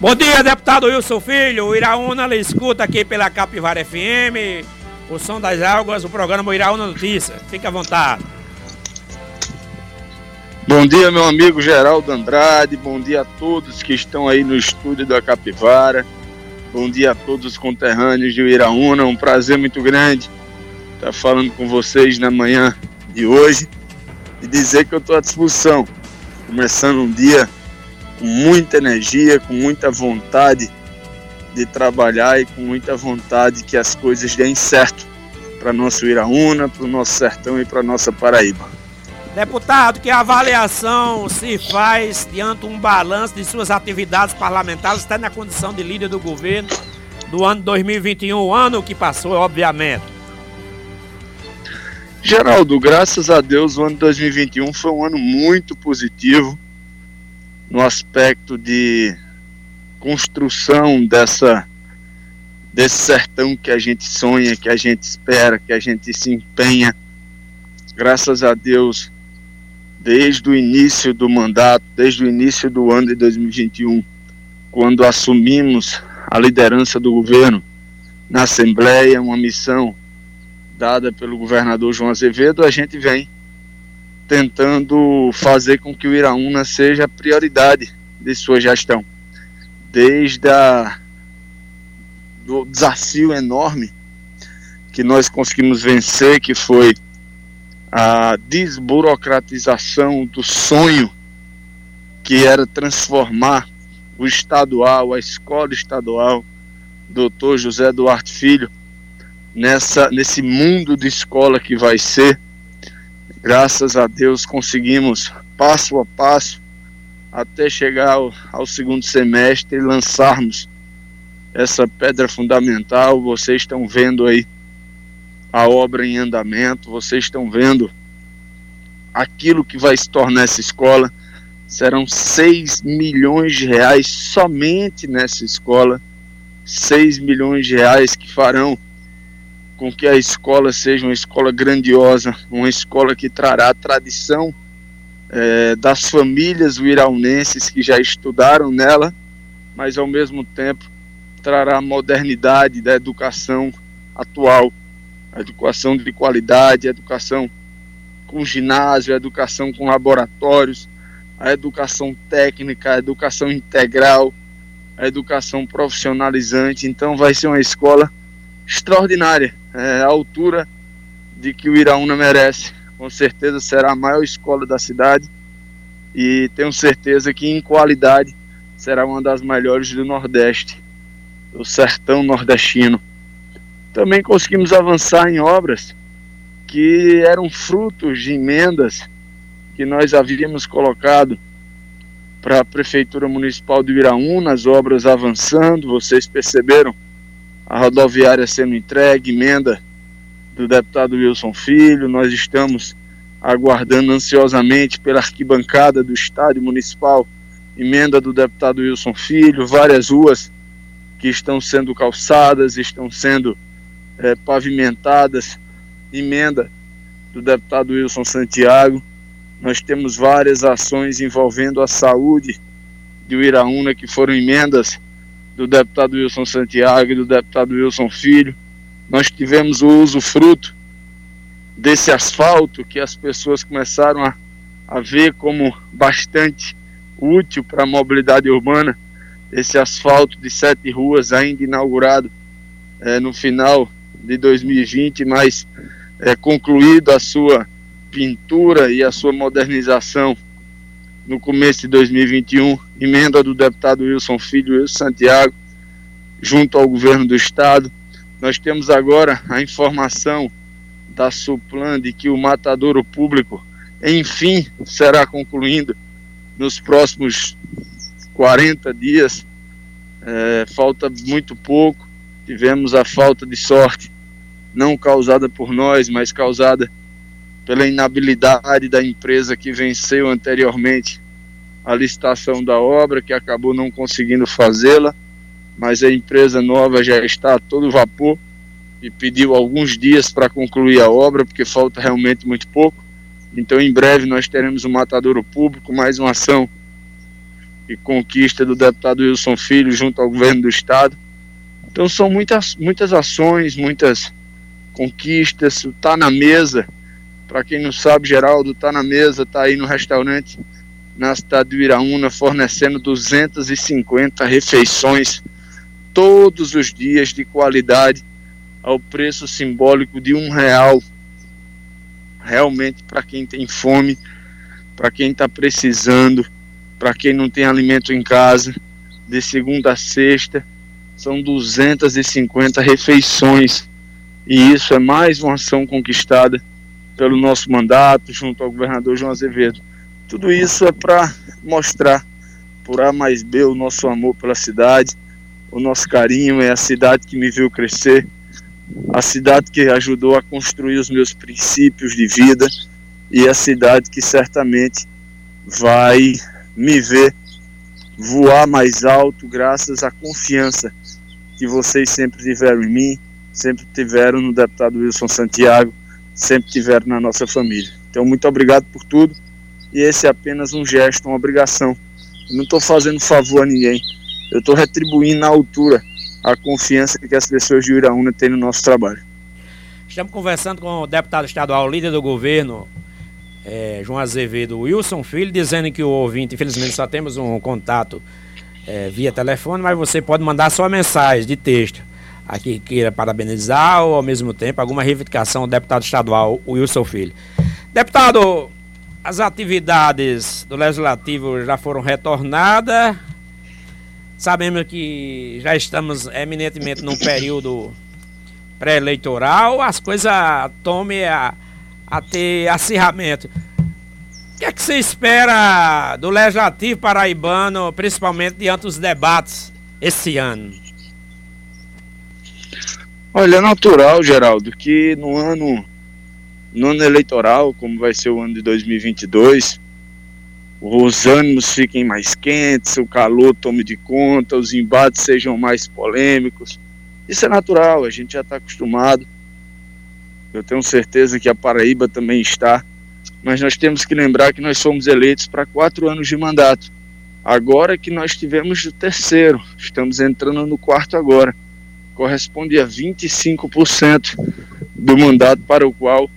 Bom dia, deputado Wilson Filho. O Iraúna lhe escuta aqui pela Capivara FM, o Som das Águas, o programa Iraúna Notícia. Fique à vontade. Bom dia, meu amigo Geraldo Andrade. Bom dia a todos que estão aí no estúdio da Capivara. Bom dia a todos os conterrâneos de Iraúna. Um prazer muito grande estar falando com vocês na manhã de hoje e dizer que eu estou à disposição. Começando um dia com muita energia, com muita vontade de trabalhar e com muita vontade que as coisas deem certo para nosso Iraúna, para o nosso sertão e para nossa Paraíba. Deputado, que avaliação se faz diante um balanço de suas atividades parlamentares, até na condição de líder do governo do ano 2021, o ano que passou, obviamente? Geraldo, graças a Deus, o ano 2021 foi um ano muito positivo no aspecto de construção dessa desse sertão que a gente sonha, que a gente espera, que a gente se empenha. Graças a Deus, desde o início do mandato, desde o início do ano de 2021, quando assumimos a liderança do governo na Assembleia, uma missão dada pelo governador João Azevedo, a gente vem tentando fazer com que o Iraúna seja a prioridade de sua gestão. Desde a, do desafio enorme que nós conseguimos vencer, que foi a desburocratização do sonho que era transformar o estadual, a escola estadual, doutor José Duarte Filho, nessa, nesse mundo de escola que vai ser Graças a Deus conseguimos, passo a passo, até chegar ao, ao segundo semestre e lançarmos essa pedra fundamental. Vocês estão vendo aí a obra em andamento, vocês estão vendo aquilo que vai se tornar essa escola. Serão 6 milhões de reais somente nessa escola. 6 milhões de reais que farão com que a escola seja uma escola grandiosa, uma escola que trará a tradição é, das famílias uiraunenses que já estudaram nela, mas ao mesmo tempo trará a modernidade da educação atual, a educação de qualidade, a educação com ginásio, a educação com laboratórios, a educação técnica, a educação integral, a educação profissionalizante. Então vai ser uma escola extraordinária é, a altura de que o Iraúna merece. Com certeza será a maior escola da cidade e tenho certeza que em qualidade será uma das melhores do Nordeste, do sertão nordestino. Também conseguimos avançar em obras que eram frutos de emendas que nós havíamos colocado para a Prefeitura Municipal de Iraúna, as obras avançando, vocês perceberam a rodoviária sendo entregue, emenda do deputado Wilson Filho. Nós estamos aguardando ansiosamente pela arquibancada do estádio municipal, emenda do deputado Wilson Filho, várias ruas que estão sendo calçadas, estão sendo é, pavimentadas, emenda do deputado Wilson Santiago. Nós temos várias ações envolvendo a saúde de Uiraúna que foram emendas do deputado Wilson Santiago e do deputado Wilson Filho. Nós tivemos o uso fruto desse asfalto que as pessoas começaram a, a ver como bastante útil para a mobilidade urbana. Esse asfalto de sete ruas, ainda inaugurado é, no final de 2020, mas é, concluído a sua pintura e a sua modernização no começo de 2021, emenda do deputado Wilson Filho Wilson Santiago, junto ao governo do estado. Nós temos agora a informação da Suplan de que o matadouro público, enfim, será concluindo nos próximos 40 dias. É, falta muito pouco. Tivemos a falta de sorte, não causada por nós, mas causada pela inabilidade da empresa que venceu anteriormente a licitação da obra, que acabou não conseguindo fazê-la, mas a empresa nova já está a todo vapor e pediu alguns dias para concluir a obra, porque falta realmente muito pouco. Então, em breve, nós teremos um matadouro público, mais uma ação e conquista do deputado Wilson Filho junto ao governo do estado. Então são muitas, muitas ações, muitas conquistas, tá na mesa. Para quem não sabe, Geraldo tá na mesa, tá aí no restaurante na cidade do Iraúna fornecendo 250 refeições todos os dias de qualidade ao preço simbólico de um real. Realmente para quem tem fome, para quem está precisando, para quem não tem alimento em casa, de segunda a sexta, são 250 refeições. E isso é mais uma ação conquistada pelo nosso mandato, junto ao governador João Azevedo. Tudo isso é para mostrar por A mais B o nosso amor pela cidade, o nosso carinho, é a cidade que me viu crescer, a cidade que ajudou a construir os meus princípios de vida e a cidade que certamente vai me ver voar mais alto graças à confiança que vocês sempre tiveram em mim, sempre tiveram no deputado Wilson Santiago, sempre tiveram na nossa família. Então, muito obrigado por tudo e esse é apenas um gesto, uma obrigação. Eu não estou fazendo favor a ninguém, eu estou retribuindo na altura a confiança que as pessoas de Iraúna têm no nosso trabalho. Estamos conversando com o deputado estadual, líder do governo, é, João Azevedo Wilson Filho, dizendo que o ouvinte, infelizmente só temos um contato é, via telefone, mas você pode mandar sua mensagem de texto aqui queira parabenizar ou ao mesmo tempo alguma reivindicação ao deputado estadual Wilson Filho. Deputado, as atividades do Legislativo já foram retornadas. Sabemos que já estamos eminentemente num período pré-eleitoral, as coisas tomem a a ter acirramento. O que é que você espera do Legislativo Paraibano, principalmente diante dos debates esse ano? Olha, é natural, Geraldo, que no ano, no ano eleitoral, como vai ser o ano de 2022, os ânimos fiquem mais quentes, o calor tome de conta, os embates sejam mais polêmicos. Isso é natural, a gente já está acostumado. Eu tenho certeza que a Paraíba também está. Mas nós temos que lembrar que nós somos eleitos para quatro anos de mandato. Agora que nós tivemos o terceiro, estamos entrando no quarto agora. Corresponde a 25% do mandato para o qual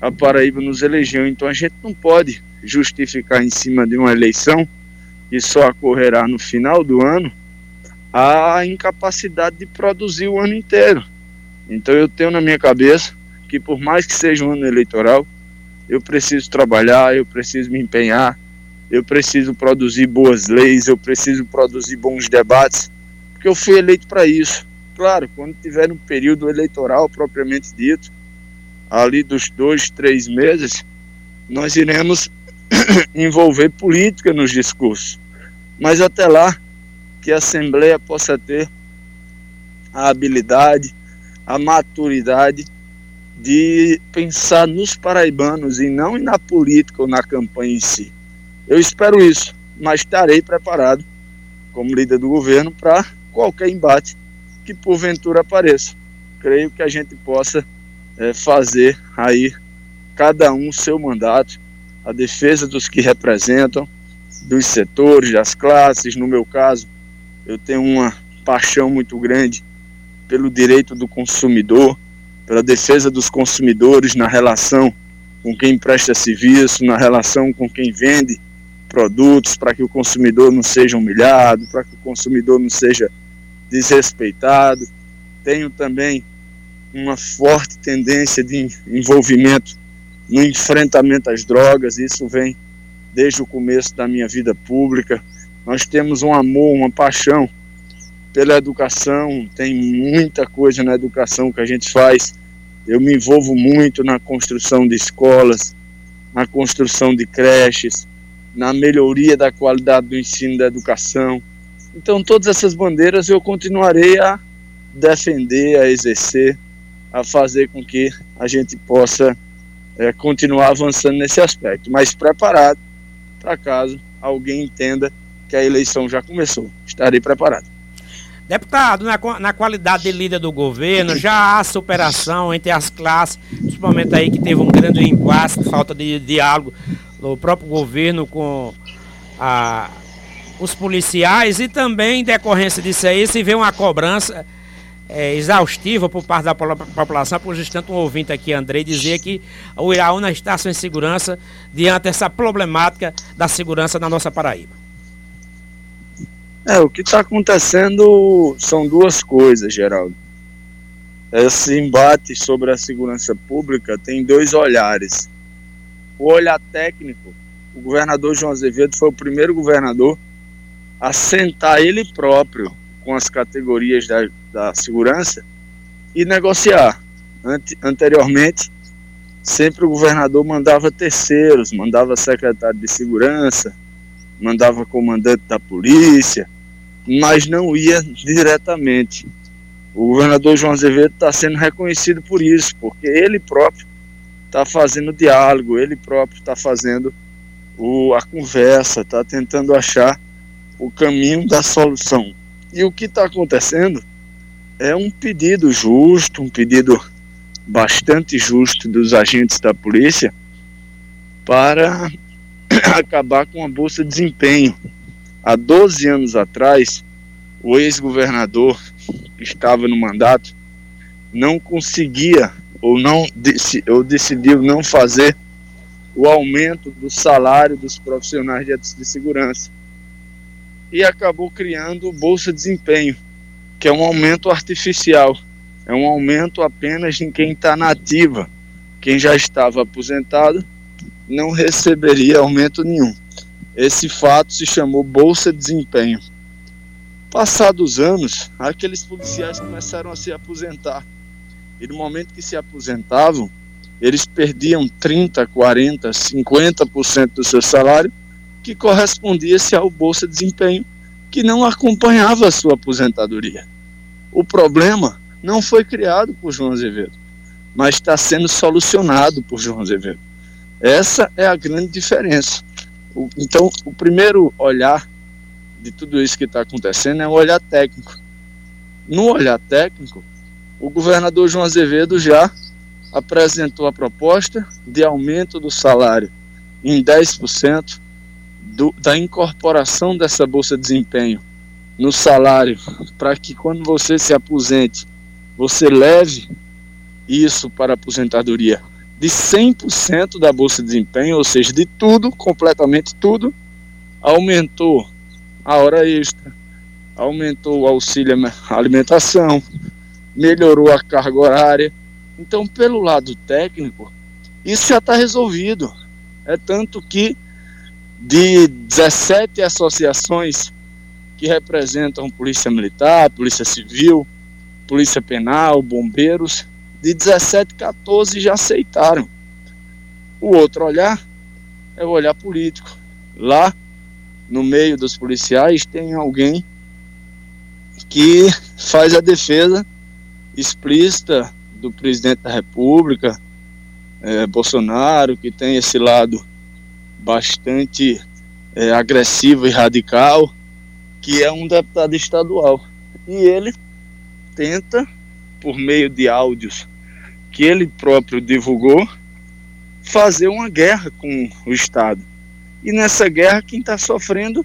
a Paraíba nos elegeu. Então a gente não pode justificar em cima de uma eleição que só ocorrerá no final do ano a incapacidade de produzir o ano inteiro. Então eu tenho na minha cabeça que por mais que seja um ano eleitoral, eu preciso trabalhar, eu preciso me empenhar, eu preciso produzir boas leis, eu preciso produzir bons debates, porque eu fui eleito para isso. Claro, quando tiver um período eleitoral propriamente dito, ali dos dois, três meses, nós iremos envolver política nos discursos. Mas até lá, que a Assembleia possa ter a habilidade, a maturidade de pensar nos paraibanos e não na política ou na campanha em si. Eu espero isso, mas estarei preparado como líder do governo para qualquer embate que porventura apareça. Creio que a gente possa é, fazer aí cada um seu mandato, a defesa dos que representam, dos setores, das classes. No meu caso, eu tenho uma paixão muito grande pelo direito do consumidor, pela defesa dos consumidores na relação com quem presta serviço, na relação com quem vende produtos, para que o consumidor não seja humilhado, para que o consumidor não seja desrespeitado. Tenho também uma forte tendência de envolvimento no enfrentamento às drogas, isso vem desde o começo da minha vida pública. Nós temos um amor, uma paixão pela educação, tem muita coisa na educação que a gente faz. Eu me envolvo muito na construção de escolas, na construção de creches, na melhoria da qualidade do ensino da educação. Então, todas essas bandeiras eu continuarei a defender, a exercer, a fazer com que a gente possa é, continuar avançando nesse aspecto, mas preparado para caso alguém entenda que a eleição já começou. Estarei preparado. Deputado, na, na qualidade de líder do governo, já há superação entre as classes, principalmente aí que teve um grande impasse, falta de diálogo do próprio governo com a, os policiais e também, em decorrência disso aí, se vê uma cobrança é, exaustiva por parte da população, por justamente um ouvinte aqui, Andrei, dizer que o Iraúna está sem segurança diante dessa problemática da segurança na nossa Paraíba. É, o que está acontecendo são duas coisas, Geraldo. Esse embate sobre a segurança pública tem dois olhares. O olhar técnico, o governador João Azevedo foi o primeiro governador a sentar ele próprio com as categorias da, da segurança e negociar. Ante, anteriormente, sempre o governador mandava terceiros, mandava secretário de segurança, mandava comandante da polícia, mas não ia diretamente. O governador João Azevedo está sendo reconhecido por isso, porque ele próprio está fazendo diálogo, ele próprio está fazendo o, a conversa, está tentando achar o caminho da solução. E o que está acontecendo é um pedido justo, um pedido bastante justo dos agentes da polícia para acabar com a bolsa de desempenho. Há 12 anos atrás, o ex-governador que estava no mandato não conseguia ou não ou decidiu não fazer o aumento do salário dos profissionais de segurança e acabou criando o Bolsa Desempenho, que é um aumento artificial, é um aumento apenas em quem está na ativa. Quem já estava aposentado não receberia aumento nenhum. Esse fato se chamou Bolsa Desempenho. Passados anos, aqueles policiais começaram a se aposentar. E no momento que se aposentavam, eles perdiam 30, 40, 50% do seu salário que correspondia-se ao Bolsa Desempenho, que não acompanhava a sua aposentadoria. O problema não foi criado por João Azevedo, mas está sendo solucionado por João Azevedo. Essa é a grande diferença. O, então, o primeiro olhar de tudo isso que está acontecendo é o olhar técnico. No olhar técnico, o governador João Azevedo já apresentou a proposta de aumento do salário em 10%, do, da incorporação dessa bolsa de desempenho no salário, para que quando você se aposente, você leve isso para a aposentadoria de 100% da bolsa de desempenho, ou seja, de tudo, completamente tudo, aumentou a hora extra, aumentou o auxílio alimentação, melhorou a carga horária. Então, pelo lado técnico, isso já está resolvido. É tanto que de 17 associações que representam Polícia Militar, Polícia Civil, Polícia Penal, Bombeiros, de 17, 14 já aceitaram. O outro olhar é o olhar político. Lá, no meio dos policiais, tem alguém que faz a defesa explícita do presidente da República, é, Bolsonaro, que tem esse lado bastante é, agressivo e radical, que é um deputado estadual. E ele tenta, por meio de áudios que ele próprio divulgou, fazer uma guerra com o Estado. E nessa guerra, quem está sofrendo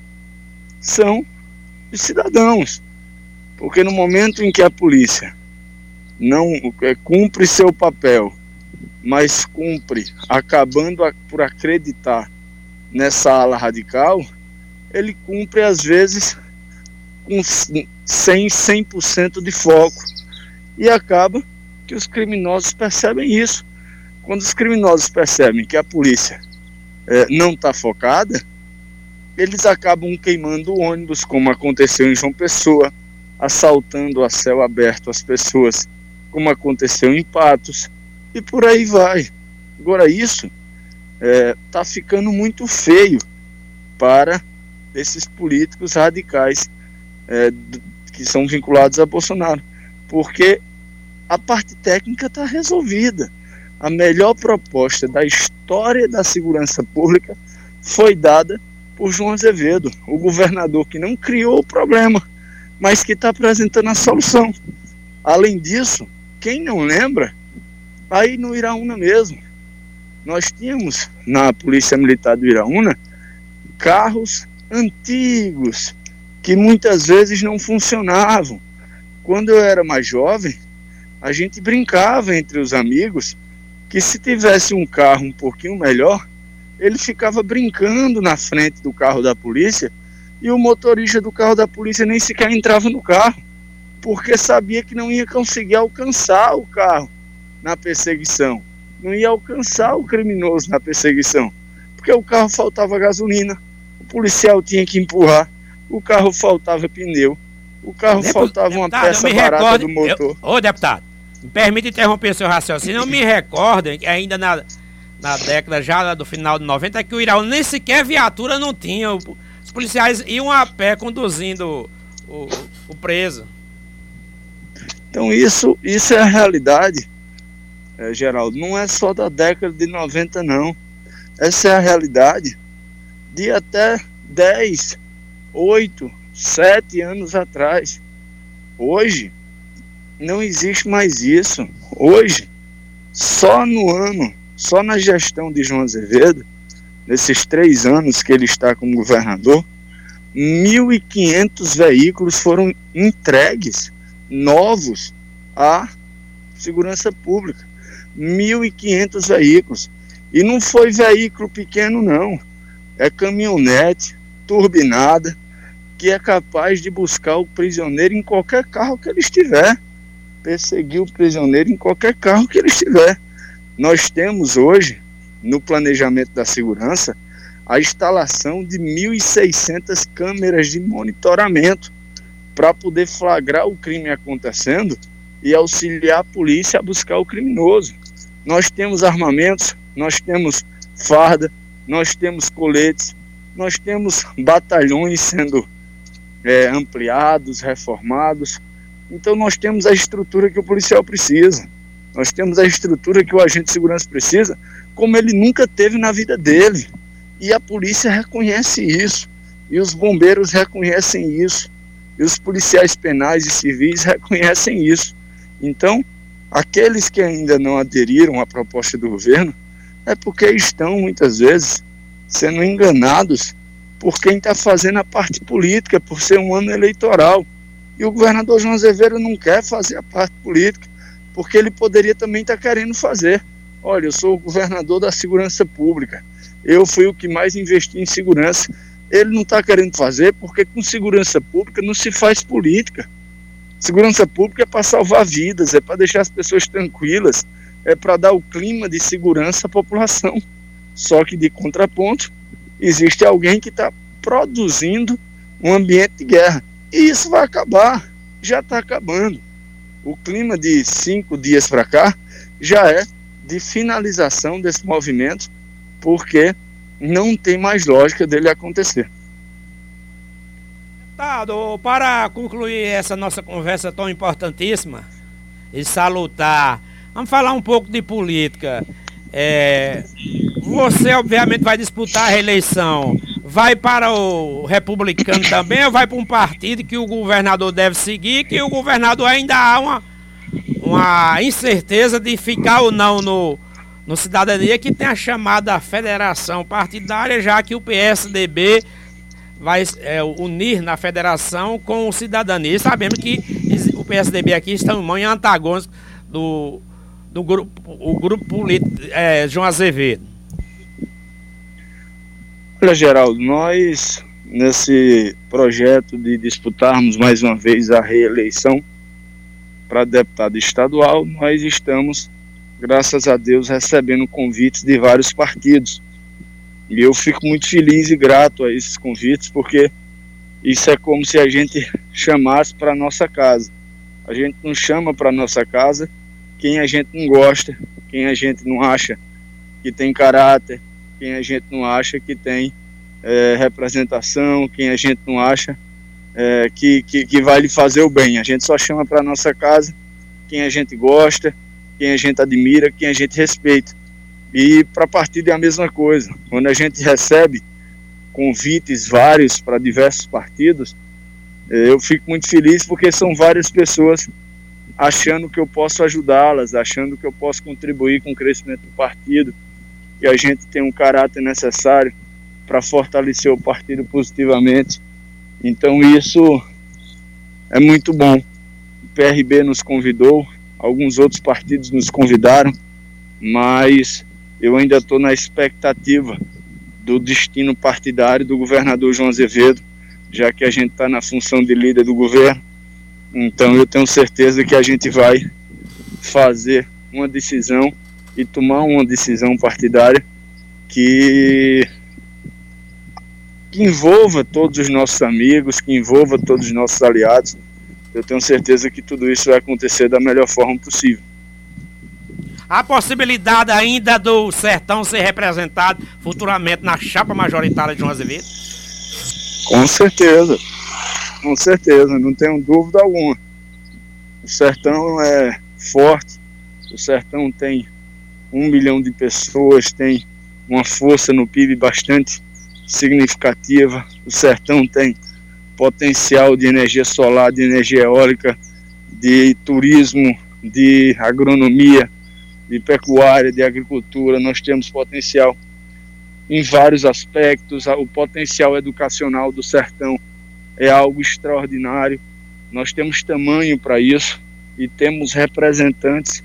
são os cidadãos. Porque no momento em que a polícia não é, cumpre seu papel, mas cumpre acabando por acreditar nessa ala radical, ele cumpre às vezes com 100, 100% de foco. E acaba que os criminosos percebem isso. Quando os criminosos percebem que a polícia é, não está focada, eles acabam queimando ônibus, como aconteceu em João Pessoa, assaltando a céu aberto as pessoas, como aconteceu em Patos, e por aí vai. Agora, isso está é, tá ficando muito feio para esses políticos radicais é, que são vinculados a Bolsonaro, porque a parte técnica está resolvida. A melhor proposta da história da segurança pública foi dada por João Azevedo, o governador que não criou o problema, mas que está apresentando a solução. Além disso, quem não lembra, aí no Iraúna mesmo, nós tínhamos na Polícia Militar do Iraúna carros antigos que muitas vezes não funcionavam. Quando eu era mais jovem, a gente brincava entre os amigos que se tivesse um carro um pouquinho melhor, ele ficava brincando na frente do carro da polícia e o motorista do carro da polícia nem sequer entrava no carro, porque sabia que não ia conseguir alcançar o carro na perseguição, não ia alcançar o criminoso na perseguição, porque o carro faltava gasolina, o policial tinha que empurrar, o carro faltava pneu, o carro Depo faltava uma deputado, peça barata recordo, do motor. Eu, ô deputado, me permite interromper seu raciocínio, eu me recordo ainda na na década já do final de 90 é que o Iraú nem sequer viatura não tinha. Os policiais iam a pé conduzindo o, o preso. Então isso, isso é a realidade, é, Geraldo. Não é só da década de 90, não. Essa é a realidade de até 10, 8, 7 anos atrás. Hoje, não existe mais isso. Hoje, só no ano só na gestão de João Azevedo, nesses três anos que ele está como governador, 1.500 veículos foram entregues, novos, à segurança pública. 1.500 veículos. E não foi veículo pequeno, não. É caminhonete, turbinada, que é capaz de buscar o prisioneiro em qualquer carro que ele estiver. Perseguir o prisioneiro em qualquer carro que ele estiver. Nós temos hoje, no planejamento da segurança, a instalação de 1.600 câmeras de monitoramento para poder flagrar o crime acontecendo e auxiliar a polícia a buscar o criminoso. Nós temos armamentos, nós temos farda, nós temos coletes, nós temos batalhões sendo é, ampliados, reformados. Então nós temos a estrutura que o policial precisa. Nós temos a estrutura que o agente de segurança precisa, como ele nunca teve na vida dele. E a polícia reconhece isso, e os bombeiros reconhecem isso, e os policiais penais e civis reconhecem isso. Então, aqueles que ainda não aderiram à proposta do governo é porque estão muitas vezes sendo enganados por quem está fazendo a parte política, por ser um ano eleitoral. E o governador João Azevedo não quer fazer a parte política porque ele poderia também estar tá querendo fazer. Olha, eu sou o governador da segurança pública, eu fui o que mais investi em segurança. Ele não está querendo fazer porque com segurança pública não se faz política. Segurança pública é para salvar vidas, é para deixar as pessoas tranquilas, é para dar o clima de segurança à população. Só que de contraponto, existe alguém que está produzindo um ambiente de guerra. E isso vai acabar, já está acabando o clima de cinco dias para cá já é de finalização desse movimento, porque não tem mais lógica dele acontecer. Deputado, para concluir essa nossa conversa tão importantíssima e salutar, vamos falar um pouco de política. É, você, obviamente, vai disputar a reeleição. Vai para o republicano também ou vai para um partido que o governador deve seguir, que o governador ainda há uma, uma incerteza de ficar ou não no, no Cidadania, que tem a chamada federação partidária, já que o PSDB vai é, unir na federação com o Cidadania. E sabemos que o PSDB aqui está em mão antagônico do do grupo, o grupo político é, João Azevedo? Olha, Geraldo, nós, nesse projeto de disputarmos mais uma vez a reeleição para deputado estadual, nós estamos, graças a Deus, recebendo convites de vários partidos. E eu fico muito feliz e grato a esses convites, porque isso é como se a gente chamasse para nossa casa. A gente não chama para nossa casa quem a gente não gosta, quem a gente não acha que tem caráter, quem a gente não acha que tem é, representação, quem a gente não acha é, que, que, que, vai lhe fazer o bem. A gente só chama para nossa casa quem a gente gosta, quem a gente admira, quem a gente respeita. E para partido é a mesma coisa. Quando a gente recebe convites vários para diversos partidos, eu fico muito feliz porque são várias pessoas achando que eu posso ajudá-las, achando que eu posso contribuir com o crescimento do partido, que a gente tem um caráter necessário para fortalecer o partido positivamente. Então isso é muito bom. O PRB nos convidou, alguns outros partidos nos convidaram, mas eu ainda estou na expectativa do destino partidário do governador João Azevedo, já que a gente está na função de líder do governo. Então eu tenho certeza que a gente vai fazer uma decisão e tomar uma decisão partidária que, que envolva todos os nossos amigos, que envolva todos os nossos aliados. Eu tenho certeza que tudo isso vai acontecer da melhor forma possível. A possibilidade ainda do Sertão ser representado futuramente na chapa majoritária de João Azevedo? Com certeza, com certeza, não tenho dúvida alguma. O Sertão é forte, o Sertão tem um milhão de pessoas, tem uma força no PIB bastante significativa. O Sertão tem potencial de energia solar, de energia eólica, de turismo, de agronomia, de pecuária, de agricultura. Nós temos potencial em vários aspectos. O potencial educacional do Sertão é algo extraordinário. Nós temos tamanho para isso e temos representantes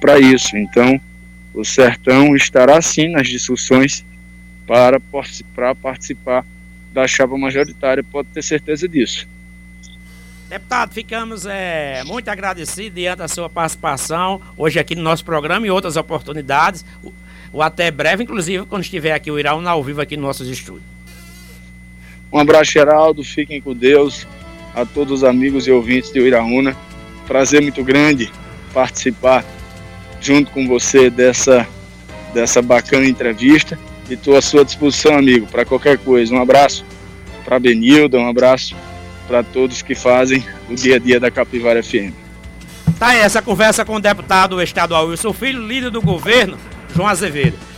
para isso. Então, o Sertão estará sim nas discussões para, participar da chapa majoritária, pode ter certeza disso. Deputado, ficamos é, muito agradecidos diante da sua participação hoje aqui no nosso programa e outras oportunidades, ou até breve, inclusive quando estiver aqui o Iraúna ao vivo aqui nos nossos estúdios. Um abraço, Geraldo, fiquem com Deus, a todos os amigos e ouvintes de Iraúna. Prazer muito grande participar junto com você dessa, dessa bacana entrevista e estou à sua disposição, amigo, para qualquer coisa. Um abraço para Benilda, um abraço para todos que fazem o dia a dia da Capivara FM. Tá essa conversa com o deputado estadual Wilson Filho, líder do governo, João Azevedo.